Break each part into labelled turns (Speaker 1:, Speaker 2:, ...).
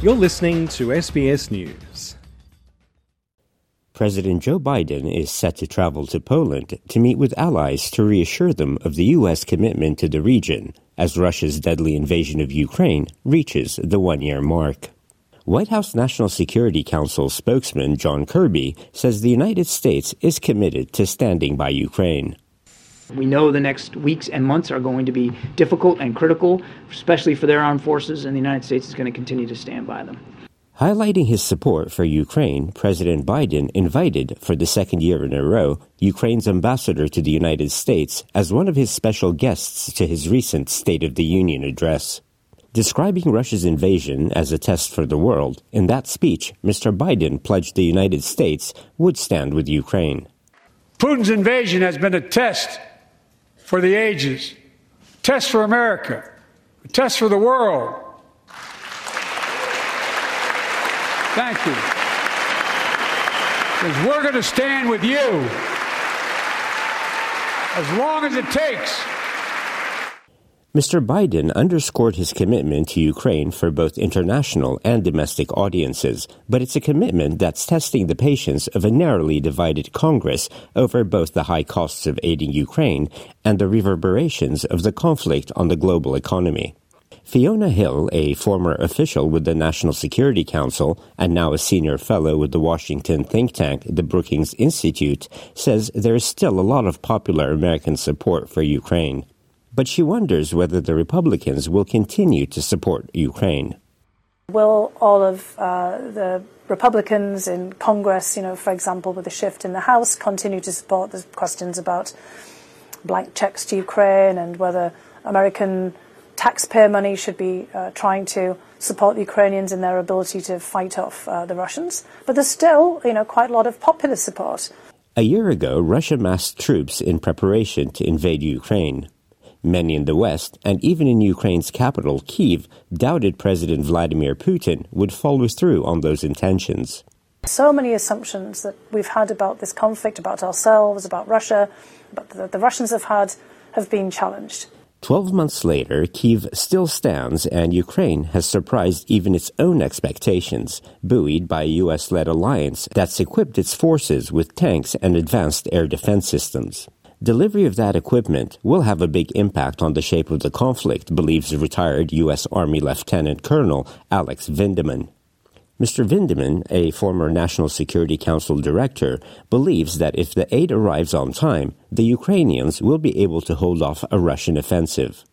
Speaker 1: You're listening to SBS News.
Speaker 2: President Joe Biden is set to travel to Poland to meet with allies to reassure them of the U.S. commitment to the region as Russia's deadly invasion of Ukraine reaches the one year mark. White House National Security Council spokesman John Kirby says the United States is committed to standing by Ukraine.
Speaker 3: We know the next weeks and months are going to be difficult and critical, especially for their armed forces, and the United States is going to continue to stand by them.
Speaker 2: Highlighting his support for Ukraine, President Biden invited, for the second year in a row, Ukraine's ambassador to the United States as one of his special guests to his recent State of the Union address. Describing Russia's invasion as a test for the world, in that speech, Mr. Biden pledged the United States would stand with Ukraine.
Speaker 4: Putin's invasion has been a test for the ages, test for America, a test for the world. Thank you. Because we're going to stand with you as long as it takes.
Speaker 2: Mr. Biden underscored his commitment to Ukraine for both international and domestic audiences, but it's a commitment that's testing the patience of a narrowly divided Congress over both the high costs of aiding Ukraine and the reverberations of the conflict on the global economy. Fiona Hill, a former official with the National Security Council and now a senior fellow with the Washington think tank, the Brookings Institute, says there is still a lot of popular American support for Ukraine but she wonders whether the Republicans will continue to support Ukraine.
Speaker 5: Will all of uh, the Republicans in Congress, you know, for example, with the shift in the House, continue to support the questions about blank checks to Ukraine and whether American taxpayer money should be uh, trying to support the Ukrainians in their ability to fight off uh, the Russians. But there's still, you know, quite a lot of popular support.
Speaker 2: A year ago, Russia massed troops in preparation to invade Ukraine. Many in the West, and even in Ukraine's capital, Kiev, doubted President Vladimir Putin would follow through on those intentions.
Speaker 5: So many assumptions that we've had about this conflict, about ourselves, about Russia, about the, the Russians have had, have been challenged.
Speaker 2: Twelve months later, Kiev still stands, and Ukraine has surprised even its own expectations, buoyed by a U.S. led alliance that's equipped its forces with tanks and advanced air defense systems. Delivery of that equipment will have a big impact on the shape of the conflict, believes retired U.S. Army Lieutenant Colonel Alex Vindman. Mr. Vindman, a former National Security Council director, believes that if the aid arrives on time, the Ukrainians will be able to hold off a Russian offensive.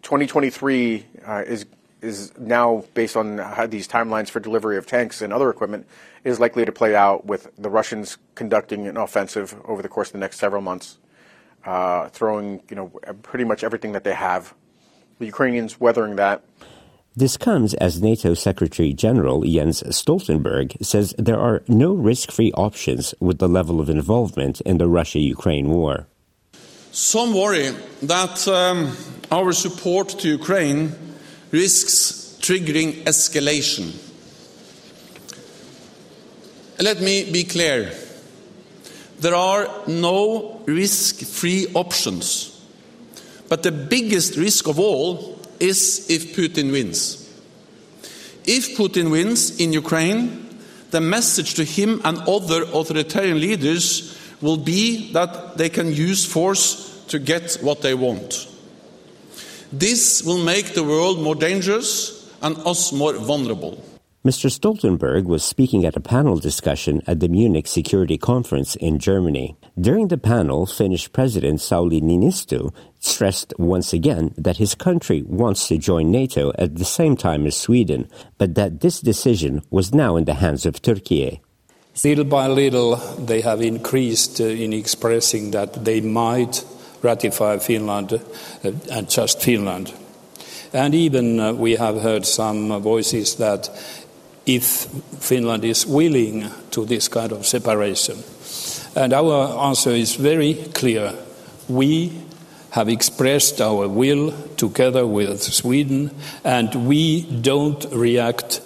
Speaker 6: 2023 uh, is is now based on these timelines for delivery of tanks and other equipment is likely to play out with the Russians conducting an offensive over the course of the next several months, uh, throwing you know pretty much everything that they have. The Ukrainians weathering that.
Speaker 2: This comes as NATO Secretary General Jens Stoltenberg says there are no risk free options with the level of involvement in the Russia Ukraine war.
Speaker 7: Some worry that um, our support to Ukraine risks triggering escalation. Let me be clear. There are no risk free options. But the biggest risk of all is if Putin wins. If Putin wins in Ukraine, the message to him and other authoritarian leaders will be that they can use force to get what they want. This will make the world more dangerous and us more vulnerable.
Speaker 2: Mr. Stoltenberg was speaking at a panel discussion at the Munich Security Conference in Germany. During the panel, Finnish President Sauli Niinisto stressed once again that his country wants to join NATO at the same time as Sweden, but that this decision was now in the hands of Turkey.
Speaker 8: Little by little, they have increased uh, in expressing that they might ratify Finland uh, and just Finland. And even uh, we have heard some voices that if Finland is willing to this kind of separation. And our answer is very clear. We have expressed our will together with Sweden, and we don't react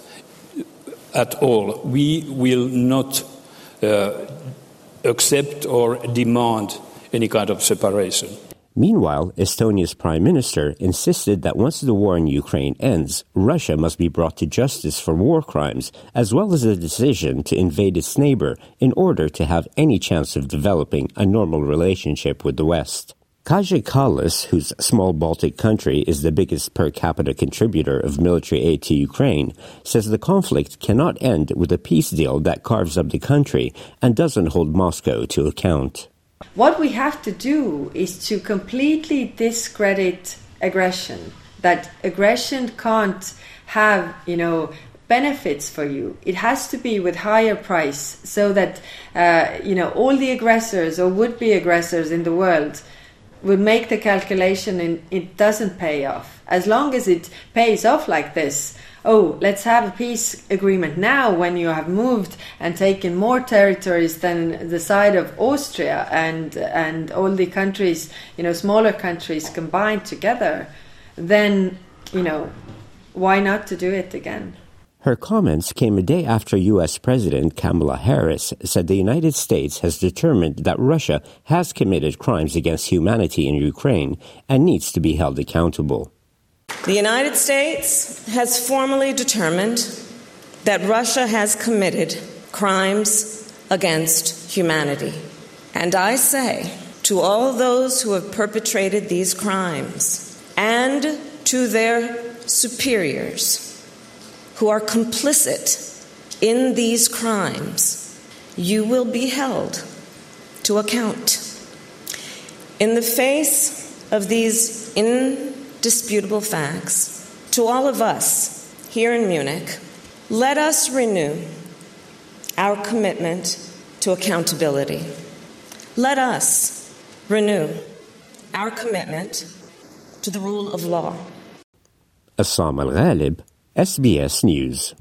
Speaker 8: at all. We will not uh, accept or demand any kind of separation.
Speaker 2: Meanwhile, Estonia's prime minister insisted that once the war in Ukraine ends, Russia must be brought to justice for war crimes, as well as the decision to invade its neighbor in order to have any chance of developing a normal relationship with the West. Kaja Kallas, whose small Baltic country is the biggest per capita contributor of military aid to Ukraine, says the conflict cannot end with a peace deal that carves up the country and doesn't hold Moscow to account.
Speaker 9: What we have to do is to completely discredit aggression. That aggression can't have, you know, benefits for you. It has to be with higher price, so that uh, you know all the aggressors or would-be aggressors in the world will make the calculation and it doesn't pay off. As long as it pays off like this, oh, let's have a peace agreement now when you have moved and taken more territories than the side of Austria and and all the countries, you know, smaller countries combined together, then, you know, why not to do it again?
Speaker 2: Her comments came a day after U.S. President Kamala Harris said the United States has determined that Russia has committed crimes against humanity in Ukraine and needs to be held accountable.
Speaker 10: The United States has formally determined that Russia has committed crimes against humanity. And I say to all those who have perpetrated these crimes and to their superiors who are complicit in these crimes, you will be held to account. In the face of these indisputable facts, to all of us here in Munich, let us renew our commitment to accountability. Let us renew our commitment to the rule of law.
Speaker 2: Essam Al Ghalib, SBS News.